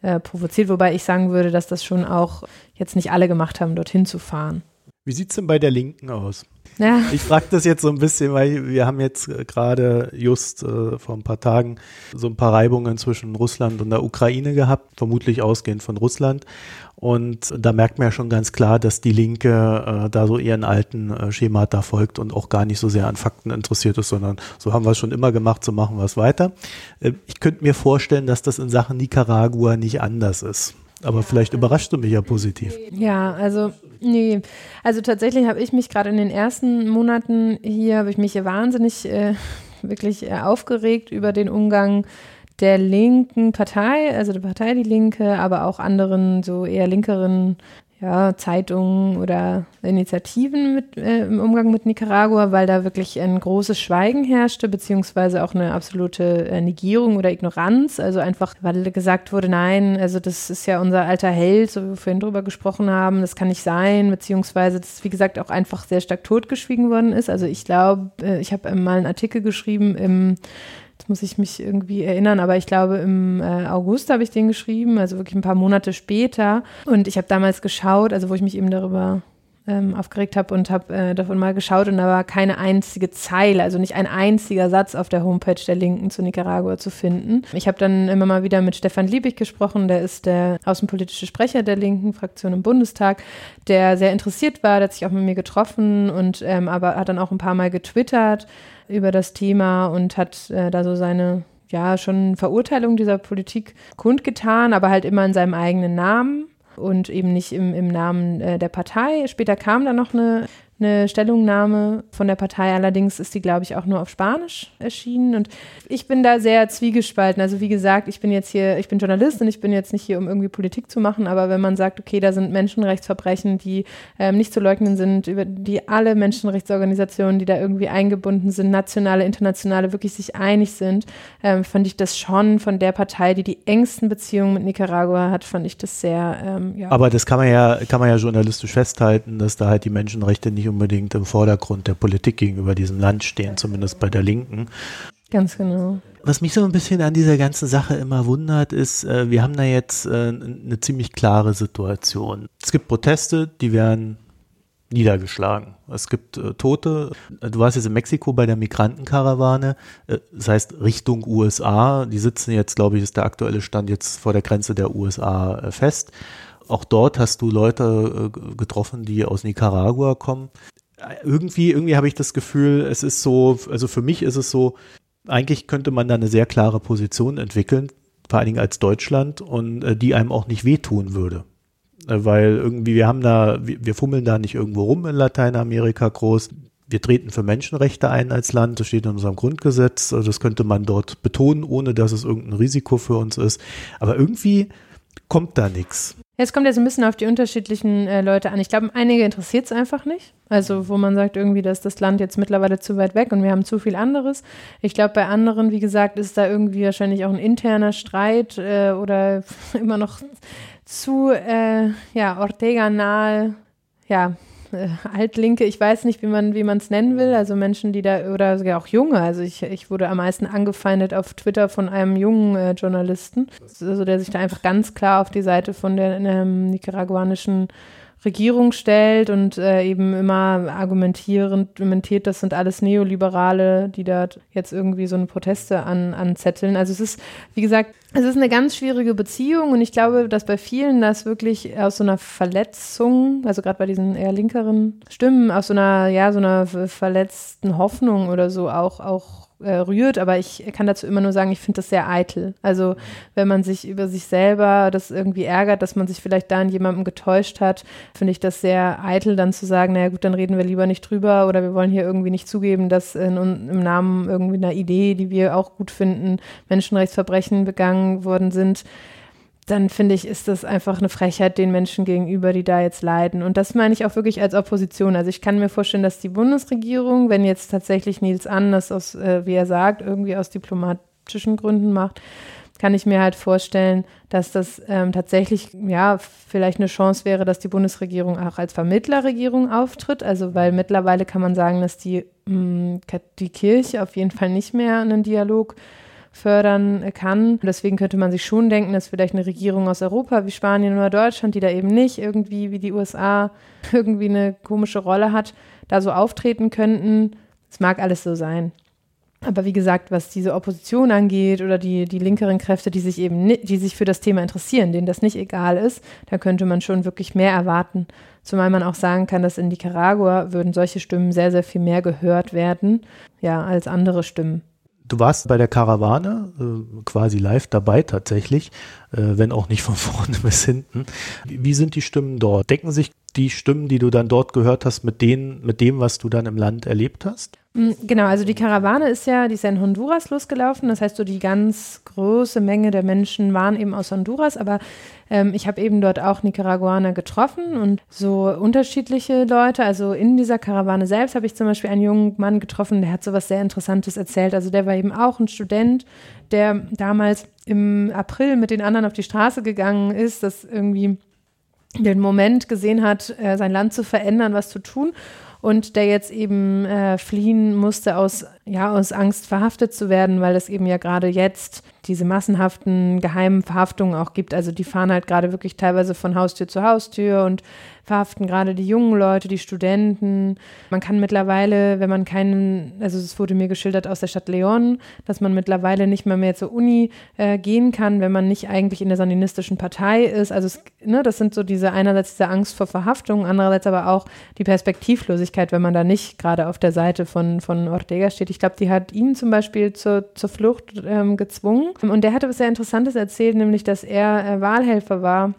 äh, provoziert, wobei ich sagen würde, dass das schon auch jetzt nicht alle gemacht haben, dorthin zu fahren. Wie sieht es denn bei der Linken aus? Ja. Ich frage das jetzt so ein bisschen, weil wir haben jetzt äh, gerade just äh, vor ein paar Tagen so ein paar Reibungen zwischen Russland und der Ukraine gehabt, vermutlich ausgehend von Russland. Und da merkt man ja schon ganz klar, dass die Linke äh, da so ihren alten äh, Schemata folgt und auch gar nicht so sehr an Fakten interessiert ist, sondern so haben wir es schon immer gemacht, so machen wir es weiter. Äh, ich könnte mir vorstellen, dass das in Sachen Nicaragua nicht anders ist. Aber vielleicht überrascht du mich ja positiv. Ja, also nee, also tatsächlich habe ich mich gerade in den ersten Monaten hier, habe ich mich hier wahnsinnig äh, wirklich äh, aufgeregt über den Umgang der linken Partei, also der Partei Die Linke, aber auch anderen so eher linkeren ja, Zeitungen oder Initiativen mit, äh, im Umgang mit Nicaragua, weil da wirklich ein großes Schweigen herrschte, beziehungsweise auch eine absolute äh, Negierung oder Ignoranz. Also einfach, weil gesagt wurde, nein, also das ist ja unser alter Held, so wie wir vorhin drüber gesprochen haben, das kann nicht sein, beziehungsweise das, wie gesagt, auch einfach sehr stark totgeschwiegen worden ist. Also ich glaube, äh, ich habe mal einen Artikel geschrieben im Jetzt muss ich mich irgendwie erinnern, aber ich glaube, im äh, August habe ich den geschrieben, also wirklich ein paar Monate später. Und ich habe damals geschaut, also wo ich mich eben darüber ähm, aufgeregt habe und habe äh, davon mal geschaut und da war keine einzige Zeile, also nicht ein einziger Satz auf der Homepage der Linken zu Nicaragua zu finden. Ich habe dann immer mal wieder mit Stefan Liebig gesprochen, der ist der außenpolitische Sprecher der linken Fraktion im Bundestag, der sehr interessiert war, der hat sich auch mit mir getroffen und ähm, aber hat dann auch ein paar Mal getwittert über das Thema und hat äh, da so seine ja schon Verurteilung dieser Politik kundgetan, aber halt immer in seinem eigenen Namen und eben nicht im, im Namen äh, der Partei. Später kam dann noch eine eine Stellungnahme von der Partei. Allerdings ist die, glaube ich, auch nur auf Spanisch erschienen. Und ich bin da sehr zwiegespalten. Also wie gesagt, ich bin jetzt hier, ich bin Journalist und ich bin jetzt nicht hier, um irgendwie Politik zu machen. Aber wenn man sagt, okay, da sind Menschenrechtsverbrechen, die ähm, nicht zu leugnen sind, über die alle Menschenrechtsorganisationen, die da irgendwie eingebunden sind, nationale, internationale, wirklich sich einig sind, ähm, fand ich das schon von der Partei, die die engsten Beziehungen mit Nicaragua hat, fand ich das sehr, ähm, ja. Aber das kann man ja, kann man ja journalistisch festhalten, dass da halt die Menschenrechte nicht unbedingt im Vordergrund der Politik gegenüber diesem Land stehen, zumindest bei der Linken. Ganz genau. Was mich so ein bisschen an dieser ganzen Sache immer wundert, ist, äh, wir haben da jetzt äh, eine ziemlich klare Situation. Es gibt Proteste, die werden niedergeschlagen. Es gibt äh, Tote. Du warst jetzt in Mexiko bei der Migrantenkarawane, äh, das heißt Richtung USA. Die sitzen jetzt, glaube ich, ist der aktuelle Stand jetzt vor der Grenze der USA äh, fest. Auch dort hast du Leute äh, getroffen, die aus Nicaragua kommen. Irgendwie, irgendwie habe ich das Gefühl, es ist so, also für mich ist es so, eigentlich könnte man da eine sehr klare Position entwickeln, vor allen Dingen als Deutschland und äh, die einem auch nicht wehtun würde. Äh, weil irgendwie, wir haben da, wir, fummeln da nicht irgendwo rum in Lateinamerika groß. Wir treten für Menschenrechte ein als Land, das steht in unserem Grundgesetz. Also das könnte man dort betonen, ohne dass es irgendein Risiko für uns ist. Aber irgendwie kommt da nichts. Es kommt ja so ein bisschen auf die unterschiedlichen äh, Leute an. Ich glaube, einige interessiert es einfach nicht. Also, wo man sagt, irgendwie, dass das Land jetzt mittlerweile zu weit weg und wir haben zu viel anderes. Ich glaube, bei anderen, wie gesagt, ist da irgendwie wahrscheinlich auch ein interner Streit äh, oder immer noch zu, äh, ja, Ortega-nahe, ja, äh, Altlinke, ich weiß nicht, wie man wie es nennen will, also Menschen, die da, oder sogar auch Junge, also ich, ich wurde am meisten angefeindet auf Twitter von einem jungen äh, Journalisten, also der sich da einfach ganz klar auf die Seite von der ähm, nicaraguanischen Regierung stellt und äh, eben immer argumentierend, argumentiert, das sind alles Neoliberale, die da jetzt irgendwie so eine Proteste an, anzetteln. Also es ist, wie gesagt, es ist eine ganz schwierige Beziehung und ich glaube, dass bei vielen das wirklich aus so einer Verletzung, also gerade bei diesen eher linkeren Stimmen, aus so einer, ja, so einer verletzten Hoffnung oder so auch, auch äh, rührt, aber ich kann dazu immer nur sagen, ich finde das sehr eitel. Also wenn man sich über sich selber das irgendwie ärgert, dass man sich vielleicht da in jemandem getäuscht hat, finde ich das sehr eitel, dann zu sagen, naja gut, dann reden wir lieber nicht drüber oder wir wollen hier irgendwie nicht zugeben, dass in, im Namen irgendwie einer Idee, die wir auch gut finden, Menschenrechtsverbrechen begangen worden sind dann finde ich, ist das einfach eine Frechheit den Menschen gegenüber, die da jetzt leiden. Und das meine ich auch wirklich als Opposition. Also ich kann mir vorstellen, dass die Bundesregierung, wenn jetzt tatsächlich Nils An das aus, äh, wie er sagt, irgendwie aus diplomatischen Gründen macht, kann ich mir halt vorstellen, dass das ähm, tatsächlich, ja, vielleicht eine Chance wäre, dass die Bundesregierung auch als Vermittlerregierung auftritt. Also, weil mittlerweile kann man sagen, dass die, mh, mm, die Kirche auf jeden Fall nicht mehr einen Dialog fördern kann. Deswegen könnte man sich schon denken, dass vielleicht eine Regierung aus Europa wie Spanien oder Deutschland, die da eben nicht irgendwie wie die USA irgendwie eine komische Rolle hat, da so auftreten könnten. Es mag alles so sein. Aber wie gesagt, was diese Opposition angeht oder die, die linkeren Kräfte, die sich eben, die sich für das Thema interessieren, denen das nicht egal ist, da könnte man schon wirklich mehr erwarten. Zumal man auch sagen kann, dass in Nicaragua würden solche Stimmen sehr, sehr viel mehr gehört werden, ja, als andere Stimmen. Du warst bei der Karawane äh, quasi live dabei tatsächlich, äh, wenn auch nicht von vorne bis hinten. Wie, wie sind die Stimmen dort? Decken sich die Stimmen, die du dann dort gehört hast, mit denen, mit dem, was du dann im Land erlebt hast? Mm, genau, also die Karawane ist ja, die ist ja in Honduras losgelaufen. Das heißt, so die ganz große Menge der Menschen waren eben aus Honduras, aber ähm, ich habe eben dort auch Nicaraguaner getroffen und so unterschiedliche Leute. Also in dieser Karawane selbst habe ich zum Beispiel einen jungen Mann getroffen, der hat so was sehr Interessantes erzählt. Also der war eben auch ein Student, der damals im April mit den anderen auf die Straße gegangen ist, das irgendwie den Moment gesehen hat, äh, sein Land zu verändern, was zu tun und der jetzt eben äh, fliehen musste aus, ja, aus Angst verhaftet zu werden, weil es eben ja gerade jetzt diese massenhaften geheimen Verhaftungen auch gibt. Also die fahren halt gerade wirklich teilweise von Haustür zu Haustür und verhaften gerade die jungen Leute, die Studenten. Man kann mittlerweile, wenn man keinen, also es wurde mir geschildert aus der Stadt Leon, dass man mittlerweile nicht mehr mehr zur Uni äh, gehen kann, wenn man nicht eigentlich in der sandinistischen Partei ist. Also es, ne, das sind so diese einerseits diese Angst vor Verhaftung, andererseits aber auch die Perspektivlosigkeit, wenn man da nicht gerade auf der Seite von, von Ortega steht. Ich glaube, die hat ihn zum Beispiel zur, zur Flucht ähm, gezwungen und der hatte was sehr Interessantes erzählt, nämlich, dass er äh, Wahlhelfer war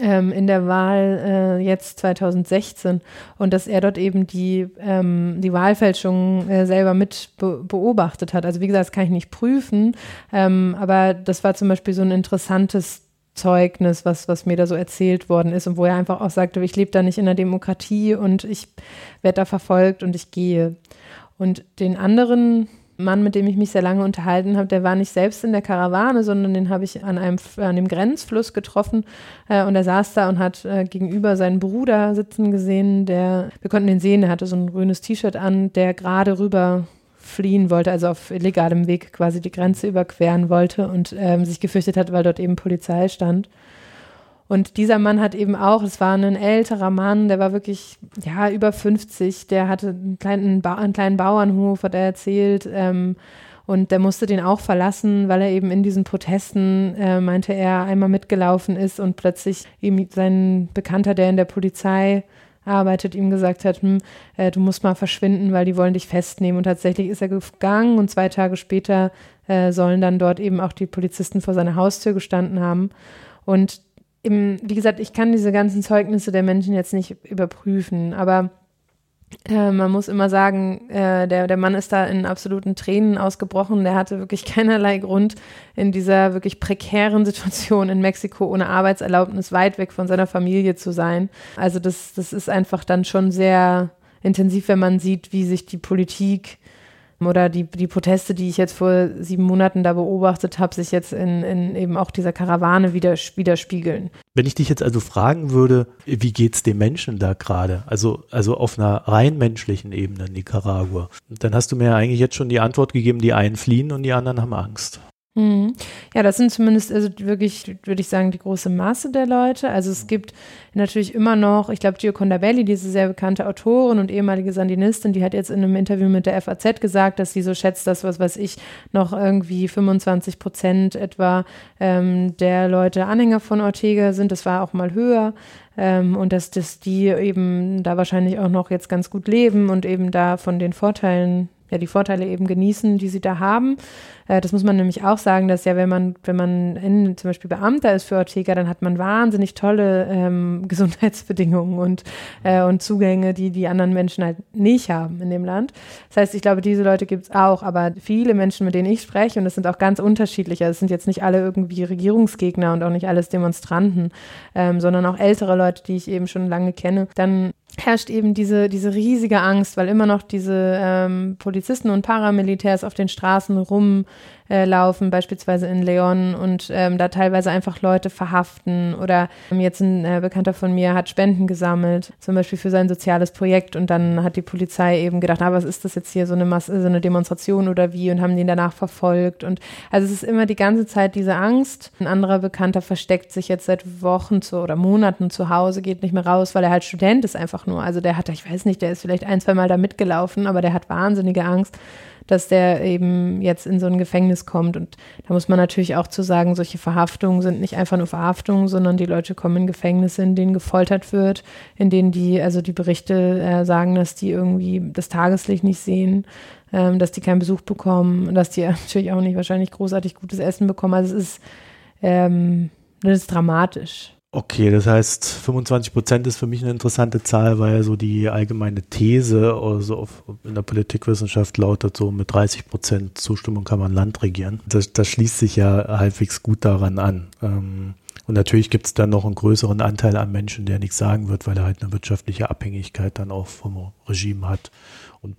ähm, in der Wahl äh, jetzt 2016 und dass er dort eben die, ähm, die Wahlfälschung äh, selber mit be beobachtet hat. Also wie gesagt, das kann ich nicht prüfen, ähm, aber das war zum Beispiel so ein interessantes Zeugnis, was, was mir da so erzählt worden ist und wo er einfach auch sagte, ich lebe da nicht in der Demokratie und ich werde da verfolgt und ich gehe. Und den anderen Mann, mit dem ich mich sehr lange unterhalten habe, der war nicht selbst in der Karawane, sondern den habe ich an einem an dem Grenzfluss getroffen äh, und er saß da und hat äh, gegenüber seinen Bruder sitzen gesehen, der wir konnten ihn sehen, der hatte so ein grünes T-Shirt an, der gerade rüber fliehen wollte, also auf illegalem Weg quasi die Grenze überqueren wollte und ähm, sich gefürchtet hat, weil dort eben Polizei stand. Und dieser Mann hat eben auch, es war ein älterer Mann, der war wirklich, ja, über 50, der hatte einen kleinen, ba einen kleinen Bauernhof, hat er erzählt, ähm, und der musste den auch verlassen, weil er eben in diesen Protesten, äh, meinte er, einmal mitgelaufen ist und plötzlich ihm sein Bekannter, der in der Polizei arbeitet, ihm gesagt hat, hm, äh, du musst mal verschwinden, weil die wollen dich festnehmen. Und tatsächlich ist er gegangen und zwei Tage später äh, sollen dann dort eben auch die Polizisten vor seiner Haustür gestanden haben. Und im, wie gesagt, ich kann diese ganzen Zeugnisse der Menschen jetzt nicht überprüfen, aber äh, man muss immer sagen, äh, der, der Mann ist da in absoluten Tränen ausgebrochen. Der hatte wirklich keinerlei Grund, in dieser wirklich prekären Situation in Mexiko ohne Arbeitserlaubnis weit weg von seiner Familie zu sein. Also das, das ist einfach dann schon sehr intensiv, wenn man sieht, wie sich die Politik oder die, die Proteste, die ich jetzt vor sieben Monaten da beobachtet habe, sich jetzt in, in eben auch dieser Karawane wieder, widerspiegeln. Wenn ich dich jetzt also fragen würde, wie geht es den Menschen da gerade? Also, also auf einer rein menschlichen Ebene in Nicaragua, dann hast du mir eigentlich jetzt schon die Antwort gegeben, die einen fliehen und die anderen haben Angst. Mhm. Ja, das sind zumindest also wirklich, würde ich sagen, die große Masse der Leute. Also es gibt natürlich immer noch, ich glaube, Gioconda Belli, diese sehr bekannte Autorin und ehemalige Sandinistin, die hat jetzt in einem Interview mit der FAZ gesagt, dass sie so schätzt, dass, was weiß ich, noch irgendwie 25 Prozent etwa ähm, der Leute Anhänger von Ortega sind. Das war auch mal höher. Ähm, und dass, dass die eben da wahrscheinlich auch noch jetzt ganz gut leben und eben da von den Vorteilen ja die Vorteile eben genießen, die sie da haben. Äh, das muss man nämlich auch sagen, dass ja, wenn man, wenn man in, zum Beispiel Beamter ist für Ortega, dann hat man wahnsinnig tolle ähm, Gesundheitsbedingungen und, äh, und Zugänge, die die anderen Menschen halt nicht haben in dem Land. Das heißt, ich glaube, diese Leute gibt es auch, aber viele Menschen, mit denen ich spreche, und das sind auch ganz unterschiedliche, es sind jetzt nicht alle irgendwie Regierungsgegner und auch nicht alles Demonstranten, ähm, sondern auch ältere Leute, die ich eben schon lange kenne, dann herrscht eben diese, diese riesige Angst, weil immer noch diese ähm, Polizisten und Paramilitärs auf den Straßen rum äh, laufen, beispielsweise in Leon und ähm, da teilweise einfach Leute verhaften oder ähm, jetzt ein äh, Bekannter von mir hat Spenden gesammelt, zum Beispiel für sein soziales Projekt und dann hat die Polizei eben gedacht, ah, was ist das jetzt hier, so eine, Masse, so eine Demonstration oder wie und haben den danach verfolgt und also es ist immer die ganze Zeit diese Angst. Ein anderer Bekannter versteckt sich jetzt seit Wochen zu, oder Monaten zu Hause, geht nicht mehr raus, weil er halt Student ist einfach nur. Also der hat, ich weiß nicht, der ist vielleicht ein, zwei Mal da mitgelaufen, aber der hat wahnsinnige Angst dass der eben jetzt in so ein Gefängnis kommt. Und da muss man natürlich auch zu sagen, solche Verhaftungen sind nicht einfach nur Verhaftungen, sondern die Leute kommen in Gefängnisse, in denen gefoltert wird, in denen die, also die Berichte äh, sagen, dass die irgendwie das Tageslicht nicht sehen, ähm, dass die keinen Besuch bekommen, dass die natürlich auch nicht wahrscheinlich großartig gutes Essen bekommen. Also es ist, ähm, das ist dramatisch. Okay, das heißt, 25 Prozent ist für mich eine interessante Zahl, weil so die allgemeine These also in der Politikwissenschaft lautet so, mit 30 Prozent Zustimmung kann man Land regieren. Das, das schließt sich ja halbwegs gut daran an. Ähm, und natürlich gibt es dann noch einen größeren Anteil an Menschen, der nichts sagen wird, weil er halt eine wirtschaftliche Abhängigkeit dann auch vom Regime hat. Und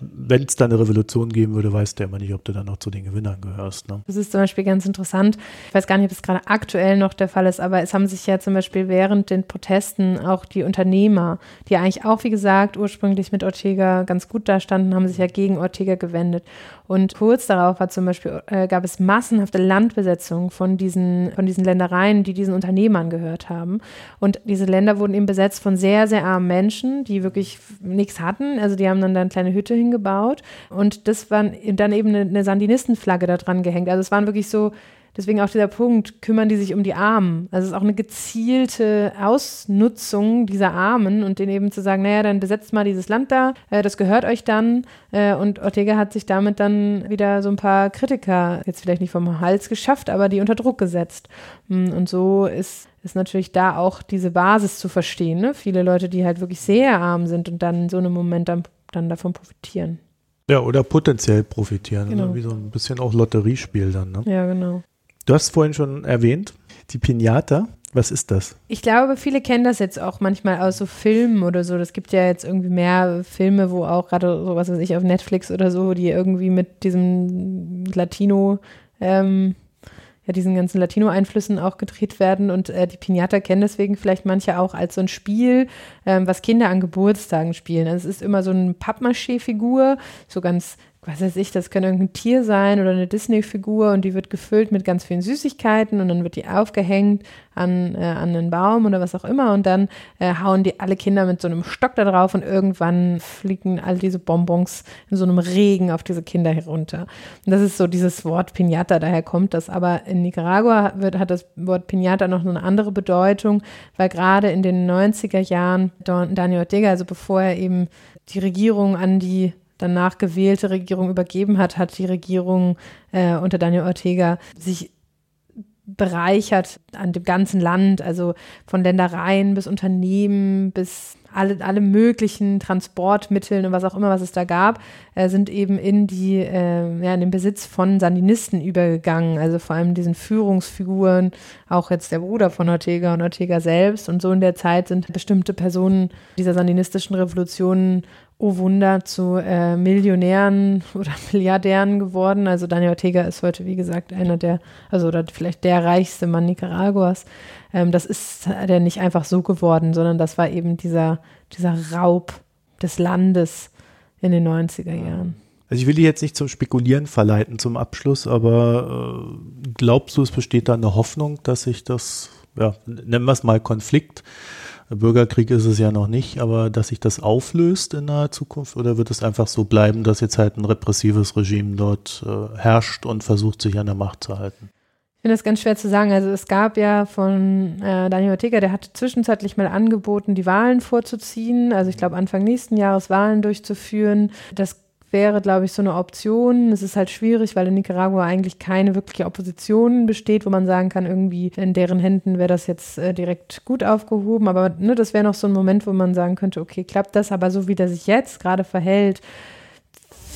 wenn es da eine Revolution geben würde, weißt du ja immer nicht, ob du dann noch zu den Gewinnern gehörst. Ne? Das ist zum Beispiel ganz interessant. Ich weiß gar nicht, ob es gerade aktuell noch der Fall ist, aber es haben sich ja zum Beispiel während den Protesten auch die Unternehmer, die eigentlich auch, wie gesagt, ursprünglich mit Ortega ganz gut dastanden, haben sich ja gegen Ortega gewendet. Und kurz darauf war zum Beispiel, äh, gab es massenhafte Landbesetzungen von diesen, von diesen Ländereien, die diesen Unternehmern gehört haben. Und diese Länder wurden eben besetzt von sehr, sehr armen Menschen, die wirklich nichts hatten. Also die haben dann da eine kleine Hütte hingebaut. Und das war dann eben eine, eine Sandinistenflagge da dran gehängt. Also es waren wirklich so Deswegen auch dieser Punkt, kümmern die sich um die Armen. Also es ist auch eine gezielte Ausnutzung dieser Armen und denen eben zu sagen, naja, dann besetzt mal dieses Land da, äh, das gehört euch dann. Äh, und Ortega hat sich damit dann wieder so ein paar Kritiker, jetzt vielleicht nicht vom Hals geschafft, aber die unter Druck gesetzt. Hm, und so ist ist natürlich da auch diese Basis zu verstehen. Ne? Viele Leute, die halt wirklich sehr arm sind und dann in so einem Moment dann, dann davon profitieren. Ja, oder potenziell profitieren. Genau. Wie so ein bisschen auch Lotteriespiel dann. Ne? Ja, genau. Du hast vorhin schon erwähnt, die Pinata. Was ist das? Ich glaube, viele kennen das jetzt auch manchmal aus so Filmen oder so. Das gibt ja jetzt irgendwie mehr Filme, wo auch gerade so was weiß ich auf Netflix oder so, die irgendwie mit diesem Latino, ähm, ja, diesen ganzen Latino-Einflüssen auch gedreht werden. Und äh, die Pinata kennen deswegen vielleicht manche auch als so ein Spiel, ähm, was Kinder an Geburtstagen spielen. Also es ist immer so eine Pappmaché-Figur, so ganz was weiß ich, das kann irgendein Tier sein oder eine Disney-Figur und die wird gefüllt mit ganz vielen Süßigkeiten und dann wird die aufgehängt an, äh, an einen Baum oder was auch immer und dann äh, hauen die alle Kinder mit so einem Stock da drauf und irgendwann fliegen all diese Bonbons in so einem Regen auf diese Kinder herunter. Und das ist so dieses Wort Pinata, daher kommt das. Aber in Nicaragua wird, hat das Wort Pinata noch eine andere Bedeutung, weil gerade in den 90er Jahren Daniel Ortega, also bevor er eben die Regierung an die danach gewählte Regierung übergeben hat, hat die Regierung äh, unter Daniel Ortega sich bereichert an dem ganzen Land, also von Ländereien bis Unternehmen bis alle, alle möglichen Transportmitteln und was auch immer, was es da gab, äh, sind eben in die, äh, ja, in den Besitz von Sandinisten übergegangen. Also vor allem diesen Führungsfiguren, auch jetzt der Bruder von Ortega und Ortega selbst. Und so in der Zeit sind bestimmte Personen dieser sandinistischen Revolutionen oh Wunder, zu äh, Millionären oder Milliardären geworden. Also Daniel Ortega ist heute, wie gesagt, einer der, also oder vielleicht der reichste Mann Nicaraguas. Ähm, das ist der nicht einfach so geworden, sondern das war eben dieser, dieser Raub des Landes in den 90er Jahren. Also ich will dich jetzt nicht zum Spekulieren verleiten zum Abschluss, aber äh, glaubst du, es besteht da eine Hoffnung, dass sich das, ja, nennen wir es mal Konflikt, Bürgerkrieg ist es ja noch nicht, aber dass sich das auflöst in naher Zukunft oder wird es einfach so bleiben, dass jetzt halt ein repressives Regime dort äh, herrscht und versucht, sich an der Macht zu halten? Ich finde das ganz schwer zu sagen. Also es gab ja von äh, Daniel Ortega, der hatte zwischenzeitlich mal angeboten, die Wahlen vorzuziehen. Also ich glaube Anfang nächsten Jahres Wahlen durchzuführen. Das wäre, glaube ich, so eine Option. Es ist halt schwierig, weil in Nicaragua eigentlich keine wirkliche Opposition besteht, wo man sagen kann, irgendwie in deren Händen wäre das jetzt äh, direkt gut aufgehoben. Aber ne, das wäre noch so ein Moment, wo man sagen könnte, okay, klappt das? Aber so wie der sich jetzt gerade verhält,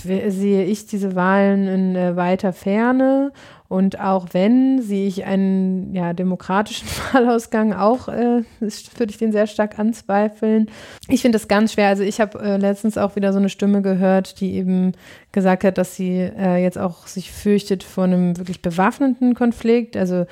sehe ich diese Wahlen in äh, weiter Ferne. Und auch wenn, sehe ich einen ja, demokratischen Wahlausgang auch, äh, würde ich den sehr stark anzweifeln. Ich finde das ganz schwer. Also ich habe äh, letztens auch wieder so eine Stimme gehört, die eben gesagt hat, dass sie äh, jetzt auch sich fürchtet vor einem wirklich bewaffneten Konflikt. Also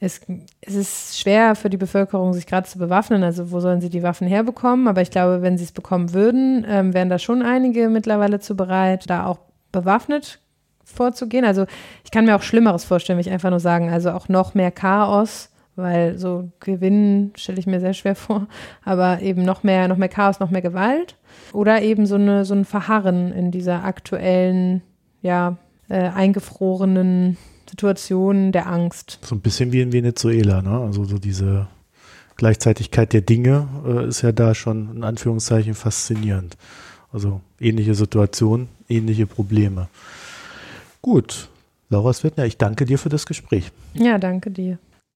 es, es ist schwer für die Bevölkerung, sich gerade zu bewaffnen. Also wo sollen sie die Waffen herbekommen? Aber ich glaube, wenn sie es bekommen würden, ähm, wären da schon einige mittlerweile zu bereit, da auch bewaffnet vorzugehen. Also ich kann mir auch Schlimmeres vorstellen, will ich einfach nur sagen. Also auch noch mehr Chaos, weil so gewinnen stelle ich mir sehr schwer vor. Aber eben noch mehr, noch mehr Chaos, noch mehr Gewalt. Oder eben so, eine, so ein Verharren in dieser aktuellen, ja, äh, eingefrorenen Situation der Angst. So ein bisschen wie in Venezuela, ne? Also so diese Gleichzeitigkeit der Dinge äh, ist ja da schon in Anführungszeichen faszinierend. Also ähnliche Situation, ähnliche Probleme. Gut, Laura Swittner, ich danke dir für das Gespräch. Ja, danke dir.